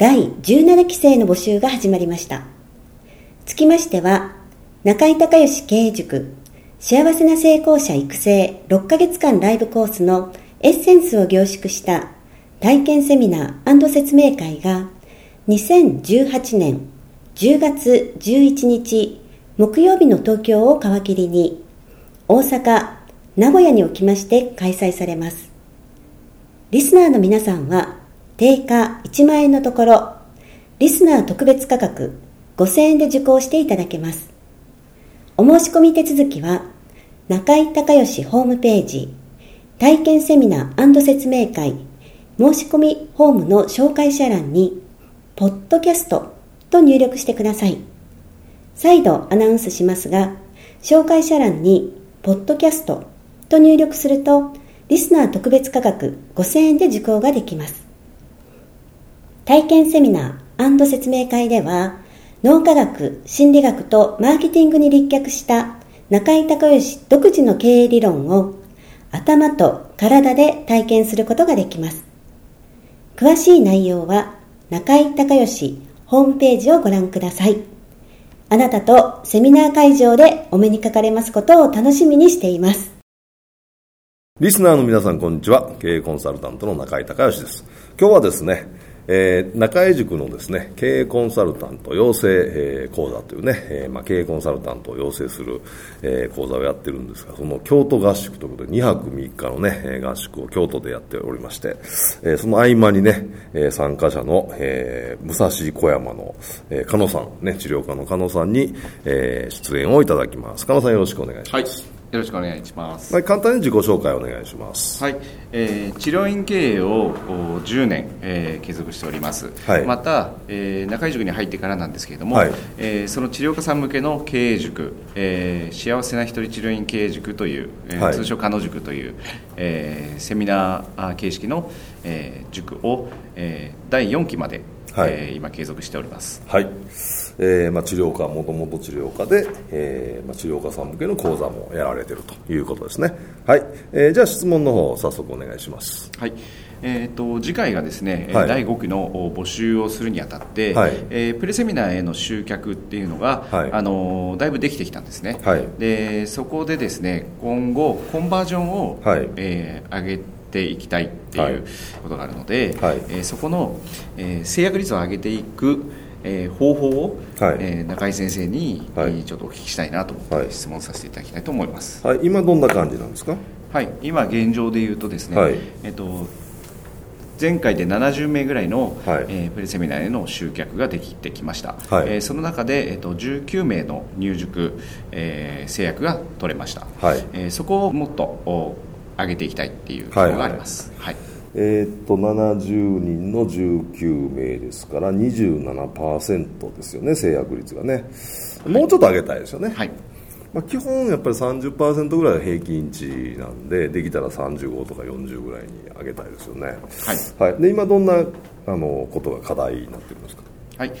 第17期生の募集が始まりましたつきましては中井孝義経営塾幸せな成功者育成6ヶ月間ライブコースのエッセンスを凝縮した体験セミナー説明会が2018年10月11日木曜日の東京を皮切りに大阪、名古屋におきまして開催されます。リスナーの皆さんは定価1万円のところリスナー特別価格5000円で受講していただけます。お申し込み手続きは、中井隆義ホームページ、体験セミナー説明会、申し込みホームの紹介者欄に、ポッドキャストと入力してください。再度アナウンスしますが、紹介者欄に、ポッドキャストと入力すると、リスナー特別価格5000円で受講ができます。体験セミナー説明会では、脳科学、心理学とマーケティングに立脚した中井隆義独自の経営理論を頭と体で体験することができます。詳しい内容は中井隆義ホームページをご覧ください。あなたとセミナー会場でお目にかかれますことを楽しみにしています。リスナーの皆さんこんにちは。経営コンサルタントの中井隆義です。今日はですね、えー、中江塾のですね、経営コンサルタント養成、えー、講座というね、えー、まあ、経営コンサルタントを養成する、えー、講座をやってるんですが、その京都合宿ということで2泊3日のね、合宿を京都でやっておりまして、えー、その合間にね、えー、参加者の、えー、武蔵小山の、えー、加野さん、ね、治療科の加野さんに、えー、出演をいただきます。加野さんよろしくお願いします。はいよろしくお願いします。はい、簡単に自己紹介をお願いします。はい、えー、治療院経営を10年、えー、継続しております。はい、また、えー、中井塾に入ってからなんですけれども、はい、えー、その治療家さん向けの経営塾、えー、幸せな一人治療院経営塾という、えー、はい、通称加納塾という、えー、セミナー形式の、えー、塾を、えー、第4期まで、はい、えー、今継続しております。はい。えーまあ、治療科もともと治療科で、えーまあ、治療科さん向けの講座もやられているということですね。はい、えー、じゃあ質問の方早速お願いします。はい。えーと、次回がですね、はい、第5期の募集をするにあたって、はい、えー、プレセミナーへの集客っていうのが、はい、あのだいぶできてきたんですね、はい、でそこでですね今後コンバージョンを、はい、えー、上げていきたいっていうことがあるので、はい、えー、そこの、えー、制約率を上げていくえー、方法を、はい、えー、中井先生に、はい、ちょっとお聞きしたいなと思って質問させていただきたいと思います、はい、今どんな感じなんですか？はい。今現状で言うとですね、はい、えっと前回で70名ぐらいの、はい、えー、プレセミナーへの集客ができてきました、はい、えー、その中で、えーと、19名の入塾、えー、制約が取れました、はい、えー、そこをもっと上げていきたいっていうのがあります、はい、はいえー、っと70人の19名ですから27%ですよね制約率がね。もうちょっと上げたいですよね、はい、まあ、基本やっぱり30%ぐらいが平均値なんでできたら35とか40ぐらいに上げたいですよね。はい、はい、で今どんなあのことが課題になってるんですか？はい。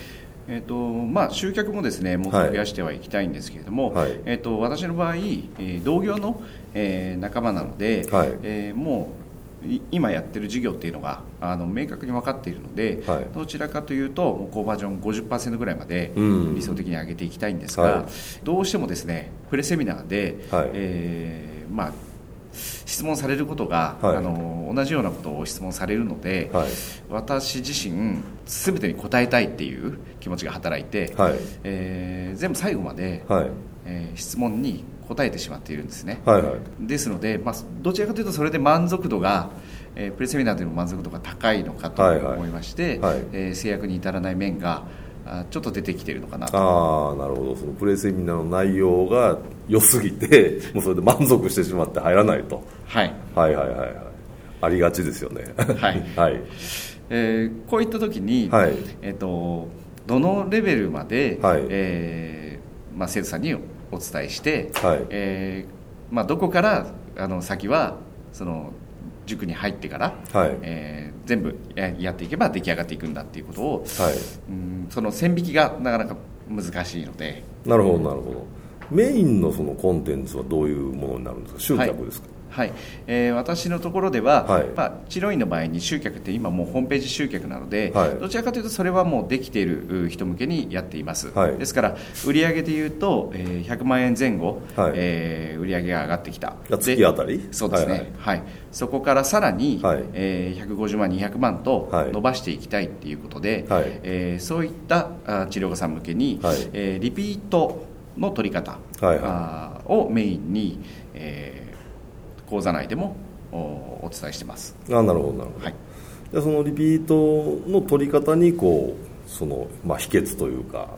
えーとまあ、集客もですねもっと増やしてはいきたいんですけれども、はい、えーと、私の場合、えー、同業の、えー、仲間なので、はい、えー、もう今やってる事業っていうのがあの明確に分かっているので、はい、どちらかというとコンバージョン50%ぐらいまで理想的に上げていきたいんですが、うんはい、どうしてもですねプレセミナーで、はい、えー、まあ質問されることが、はい、あの同じようなことを質問されるので、はい、私自身全てに答えたいっていう気持ちが働いて、はい、えー、全部最後まで、はい、えー、質問に答えてしまっているんですね、はいはい、ですので、まあ、どちらかというとそれで満足度が、えー、プレセミナーでの満足度が高いのかと思いまして、はい。はい、えー、制約に至らない面がちょっと出てきているのかなと。ああなるほど。そのプレセミナーの内容が良すぎて もうそれで満足してしまって入らないと、はい、はいはいはいはい。ありがちですよね。はい、はい。えー、こういった時に、はい。えーと、どのレベルまで、はい。えーまあ、生徒さんにお伝えして、はい。えーまあ、どこからあの先はその塾に入ってから、はい。えー、全部やっていけば出来上がっていくんだっていうことを、はい、うんその線引きがなかなか難しいので。なるほどなるほど。メインのそのコンテンツはどういうものになるんですか？集客ですか、はい。はい、えー、私のところでは、はい、まあ、治療院の場合に集客って今もうホームページ集客なので、はい、どちらかというとそれはもうできている人向けにやっています、はい、ですから売上でいうと、えー、100万円前後、はい、えー、売上が上がってきた。月当たり？そうですね、はい、はい、そこからさらに、はい。えー、150万200万と伸ばしていきたいっていうことで、はい、えー、そういったあ治療家さん向けに、はい。えー、リピートの取り方、はいはい、をメインに、えー講座内でもお伝えしてます。あなるほどなるほど、はい、じゃそのリピートの取り方にこうその、まあ、秘訣というか、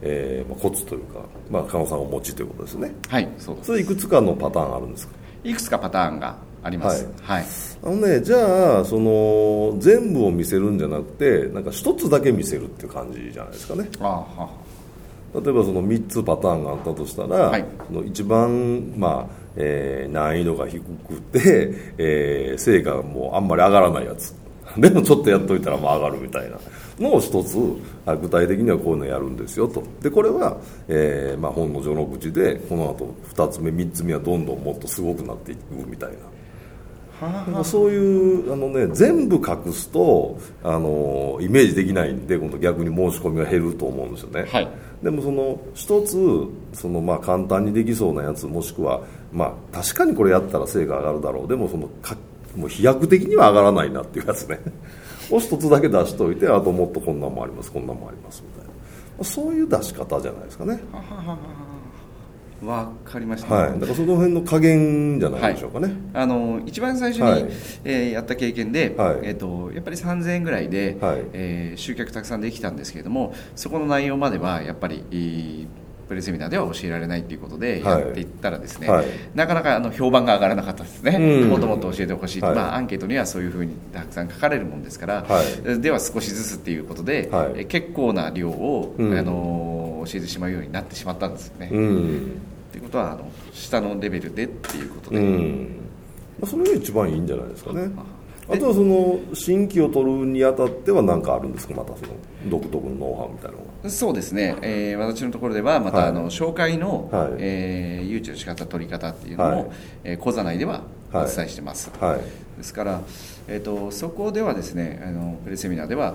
えーまあ、コツというか、まあ、加納さんをお持ちということですね。はいそうです。それいくつかのパターンあるんですか？いくつかパターンがあります、はい、はい、あのねじゃあその全部を見せるんじゃなくてなんか一つだけ見せるっていう感じじゃないですかね。あは例えばその3つパターンがあったとしたら、はい、その一番まあえー、難易度が低くて、えー、成果がもうあんまり上がらないやつ。でもちょっとやっといたらまあ上がるみたいな。のを一つ具体的にはこういうのやるんですよと。でこれは、えーまあ、本の序の口でこの後2つ目3つ目はどんどんもっとすごくなっていくみたいな。そういうあの、ね、全部隠すとあのイメージできないんで今度逆に申し込みが減ると思うんですよね、はい、でもその一つそのまあ簡単にできそうなやつもしくはまあ確かにこれやったら成果上がるだろう。でもそのかもう飛躍的には上がらないなっていうやつね。を一つだけ出しといてあともっとこんなんもありますこんなんもありますみたいな。そういう出し方じゃないですかね。わかりました、はい、だからその辺の加減じゃないでしょうかね、はい、あの一番最初に、はい、えー、やった経験で、はい、えーと、やっぱり3000円ぐらいで、はい、えー、集客たくさんできたんですけれどもそこの内容まではやっぱりプレセミナーでは教えられないということでやっていったらですね、はい、なかなかあの評判が上がらなかったですね、うん、もっともっと教えてほしい、はい、まあ、アンケートにはそういうふうにたくさん書かれるもんですから、はい、では少しずつっていうことで、え結構な量を、うん、あの教えてしまうようになってしまったんですよね。うん。っていうことはあの下のレベルでっていうことで、うん、まあ、それが一番いいんじゃないですかね。あとはその新規を取るにあたっては何かあるんですか？またその独特のノウハウみたいなのがそうですね、えー、私のところではまた、あの紹介の、はい、えー、誘致の仕方取り方っていうのも、はい、えー、講座内ではお伝えしてます、はい、ですから、えーと、そこではですねあのプレセミナーでは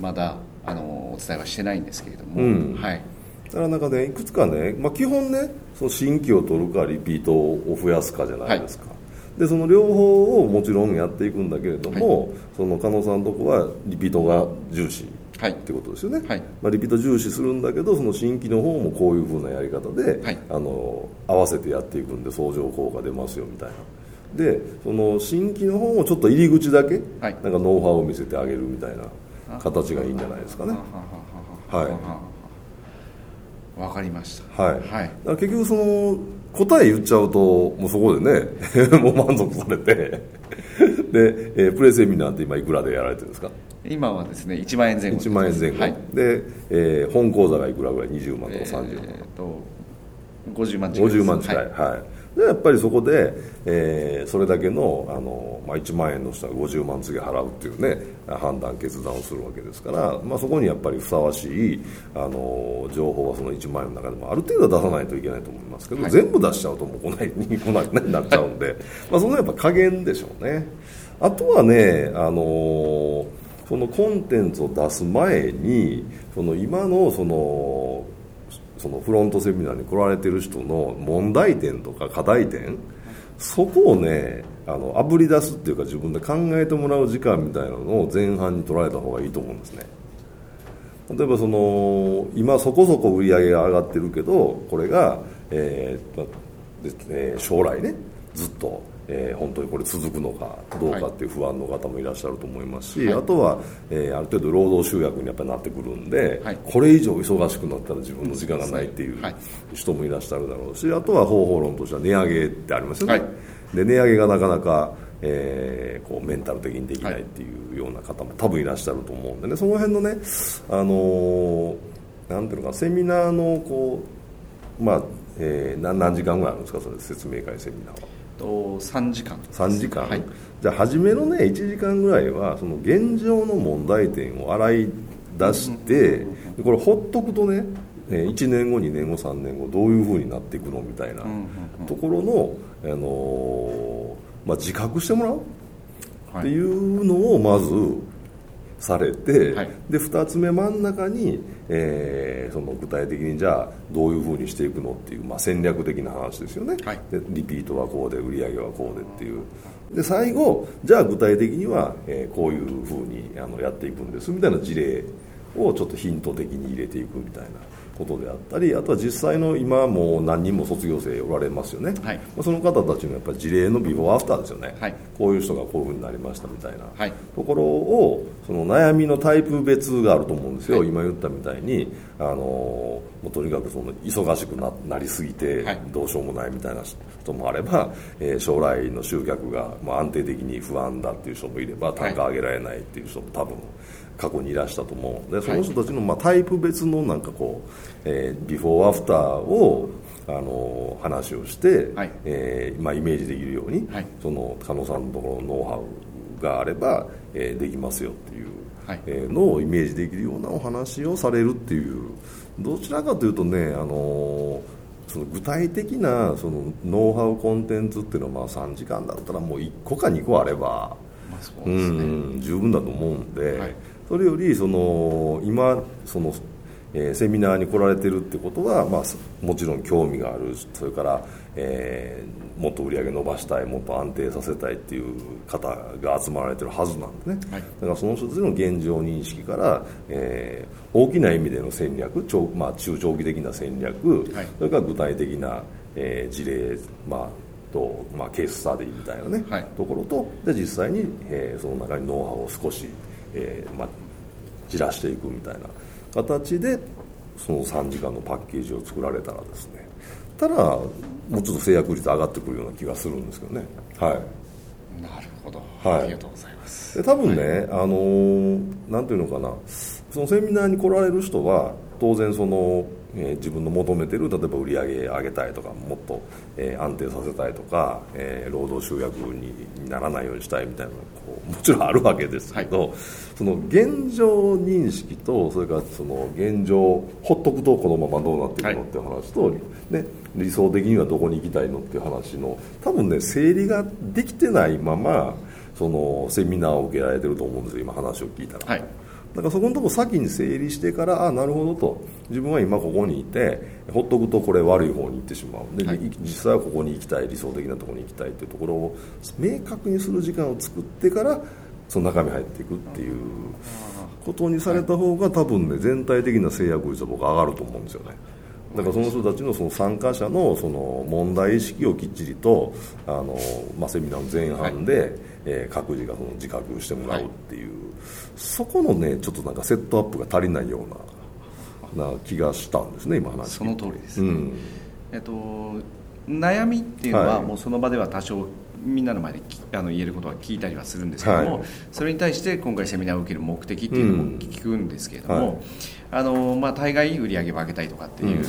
まだあのお伝えはしてないんですけれども、うん、はい。だからなんかねいくつかね、まあ、基本ねその新規を取るかリピートを増やすかじゃないですか、はい、でその両方をもちろんやっていくんだけれども、はい、その加納さんのとこはリピートが重視はい、ってことですよね、はい、まあ、リピート重視するんだけどその新規の方もこういうふうなやり方で、はい、あの合わせてやっていくんで相乗効果出ますよみたいな。でその新規の方もちょっと入り口だけ、はい、なんかノウハウを見せてあげるみたいな形がいいんじゃないですかね。はい。わかりました。はい、はい、結局その答え言っちゃうともうそこでね もう満足されて。で、えー、プレセミナーって今いくらでやられてるんですか？今はですね1万円前後。1万円前後、はい、で、えー、本講座がいくらぐらい？20万とか30万、えー、と50万。近い50万近い、はい、はい。でやっぱりそこで、えー、それだけのあの、まあ、1万円の人が50万次払うっていうね判断決断をするわけですから、まあ、そこにやっぱりふさわしいあの情報はその1万円の中でもある程度出さないといけないと思いますけど、はい、全部出しちゃうともう来ないに来なくなっちゃうんで、はい、まあ、そのやっぱ加減でしょうね。あとはねあのそのコンテンツを出す前にその今のそのそのフロントセミナーに来られてる人の問題点とか課題点そこをねあのあぶり出すっていうか自分で考えてもらう時間みたいなのを前半に取られた方がいいと思うんですね。例えばその今そこそこ売り上げが上がってるけどこれが、えーえー、将来ねずっとえー、本当にこれ続くのかどうかっていう不安の方もいらっしゃると思いますし、はい、あとは、えー、ある程度労働集約にやっぱりなってくるんで、はい、これ以上忙しくなったら自分の時間がないっていう人もいらっしゃるだろうしあとは方法論としては値上げってありますよね、はい、で値上げがなかなか、えー、こうメンタル的にできないっていうような方も多分いらっしゃると思うんでね。その辺のね、あのー、なんていうのかセミナーのこうまあえー、何何時間ぐらいあるんですか？それ説明会セミナーは。と3時間。3時間、はい、じゃあ初めのね1時間ぐらいはその現状の問題点を洗い出して、これほっとくとね1年後2年後3年後どういうふうになっていくのみたいなところの、あのまあ、自覚してもらうっていうのをまずされて、はい、で2つ目真ん中に、えー、その具体的にじゃあどういうふうにしていくのっていう、まあ、戦略的な話ですよね、はい、でリピートはこうで売り上げはこうでっていう。で最後じゃあ具体的には、えー、こういうふうにあのやっていくんですみたいな事例をちょっとヒント的に入れていくみたいなことであったりあとは実際の今もう何人も卒業生おられますよね、はい、その方たちのやっぱり事例のビフォーアフターですよね、はい、こういう人がこういうふうになりましたみたいな、はい、ところをその悩みのタイプ別があると思うんですよ、今言ったみたいにあのもうとにかくその忙しくななりすぎてどうしようもないみたいな人もあれば、えー、将来の集客がまあ安定的に不安だっていう人もいれば単価上げられないっていう人も多分過去にいらしたと思うのでその人たちのまあタイプ別のなんかこう、えー、ビフォーアフターをあの話をして、はい、えー、まあ、イメージできるように、はい、その加納さんのところのノウハウがあれば、えー、できますよっていう、はい、えー、のをイメージできるようなお話をされるっていうどちらかというとね、あのその具体的なそのノウハウコンテンツっていうのはまあ3時間だったらもう1個か2個あれば、まあそうですね、うん十分だと思うんで。はいそれよりその今その、えー、セミナーに来られてるってことは、まあ、もちろん興味があるそれから、えー、もっと売り上げ伸ばしたいもっと安定させたいっていう方が集まられてるはずなんですね、はい、だからその人たちの現状認識から、えー、大きな意味での戦略長、まあ、中長期的な戦略、はい、それから具体的な、えー、事例、まあとまあ、ケーススタディみたいなね、はい、ところとで実際に、えー、その中にノウハウを少しえーまあ、じらしていくみたいな形でその3時間のパッケージを作られたらですねただもうちょっと制約率上がってくるような気がするんですけどね。はい。なるほど、はい、ありがとうございます。で多分ね、はい、あのー、なんていうのかな。そのセミナーに来られる人は当然そのえー、自分の求めてる例えば売り上げ上げたいとかもっと、えー、安定させたいとか、えー、労働集約にならないようにしたいみたいなこうもちろんあるわけですけど、はい、その現状認識とそれからその現状ほっとくとこのままどうなっていくのっていう話と、はい、ね、理想的にはどこに行きたいのっていう話の多分ね整理ができてないままそのセミナーを受けられてると思うんですよ今話を聞いたら。はいだからそこのとこ先に整理してからあなるほどと。自分は今ここにいてほっとくとこれ悪い方に行ってしまう。で、はい、実際はここに行きたい理想的なところに行きたいっていうところを明確にする時間を作ってからその中身入っていくっていうことにされた方が多分ね全体的な制約率は僕上がると思うんですよね。だからその人たちのその参加者のその問題意識をきっちりとあの、まあ、セミナーの前半で、はい、えー、各自がその自覚してもらうっていう、はい、そこのねちょっとなんかセットアップが足りないようなな気がしたんですね今話その通りです、ね、うん、えっと悩みっていうのは、もうその場では多少みんなの前であの言えることは聞いたりはするんですけども、はい、それに対して今回セミナーを受ける目的っていうのも聞くんですけれども、うんはい、あのまあ、大概売り上げを上げたいとかっていう、うん、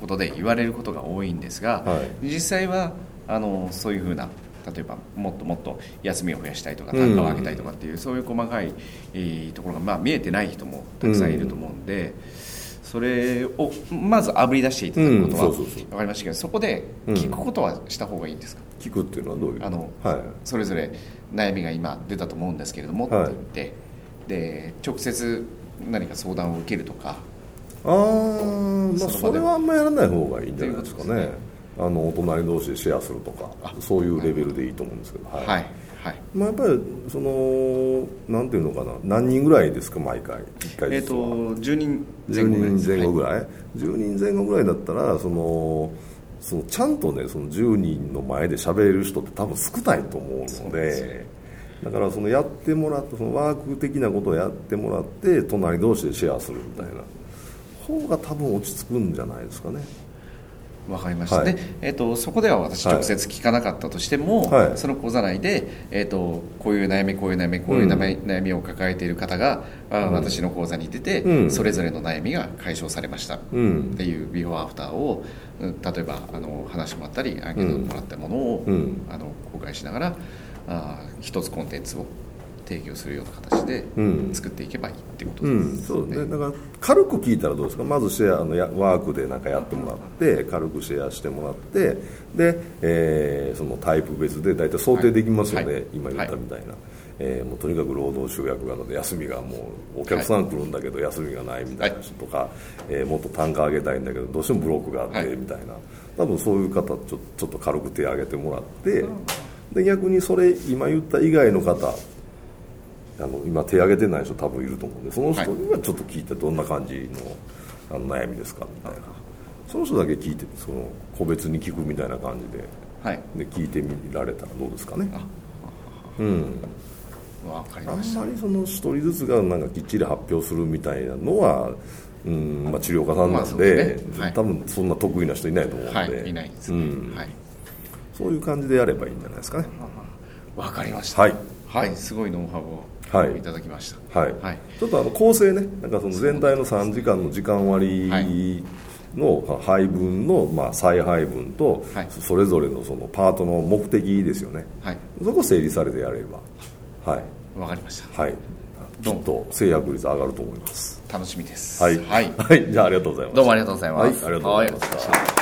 ことで言われることが多いんですが、はい、実際はあのそういうふうな例えばもっともっと休みを増やしたいとか単価を上げたいとかっていう、うん、そういう細かい、えー、ところが、まあ、見えてない人もたくさんいると思うんで。それをまずあぶり出していただくことは分かりましたけどそこで聞くことはした方がいいんですか、聞くっていうのはどういう？あの、はい、それぞれ悩みが今出たと思うんですけれども、はい、って言ってで直接何か相談を受けるとかああまあそれはあんまやらない方がいいんじゃないですかねあのお隣同士でシェアするとかそういうレベルでいいと思うんですけどはい、はいはい。まあ、やっぱりそのなんていうのかな何人ぐらいですか毎回1回えっ、ー、と10人前後ぐらい10人前後ぐらい、はい、10人前後ぐらいだったらそのそのちゃんとねその10人の前で喋れる人って多分少ないと思うのでだからそのやってもらってそのワーク的なことをやってもらって隣同士でシェアするみたいな方が多分落ち着くんじゃないですかね。分かりました、はい、で、えーと、そこでは私直接聞かなかったとしても、はい、その講座内で、えーと、こういう悩みこういう悩みこういう悩みを抱えている方が、うん、私の講座に出て、うん、それぞれの悩みが解消されました、っていうビフォーアフターを例えばあの話もあったりアンケートもらったものを、あの公開しながらあ一つコンテンツを提供するような形で作っていけばいいってことです。ね、うん。うん、そうね。だから軽く聞いたらどうですか？まずシェアのやワークでなんかやってもらって軽くシェアしてもらってで、えー、そのタイプ別で大体想定できますよね、はい、今言ったみたいな、はい、えー、もうとにかく労働集約なので休みがもうお客さん来るんだけど休みがないみたいな人とか、はい、えー、もっと単価上げたいんだけどどうしてもブロックがあってみたいな、多分そういう方ちょちょっと軽く手を挙げてもらってで逆にそれ今言った以外の方あの今手挙げてない人多分いると思うんでその人にはちょっと聞いてどんな感じのあの悩みですかみたいな。その人だけ聞いてその個別に聞くみたいな感じで,、はい、で聞いてみられたらどうですかね。うん。かりました。あんまりその一人ずつがなんかきっちり発表するみたいなのはうんまあ、治療家さんなんでまあね。はい、多分そんな得意な人いないと思うので、はい、いないですね、うん。はい、そういう感じでやればいいんじゃないですかね。わかりました。はい、はい、すごいノウハウを。はい、いただきました、はい。はい、ちょっとあの構成ねなんかその全体の3時間の時間割の配分のまあ再配分と、それぞれのそのパートの目的ですよね、はい、そこ整理されてやれば。はい。わかりました。はい。ちょっと制約率上がると思います。楽しみです。はい、はい、はい、じゃあありがとうございます。どうもありがとうございます、はい、ありがとうございました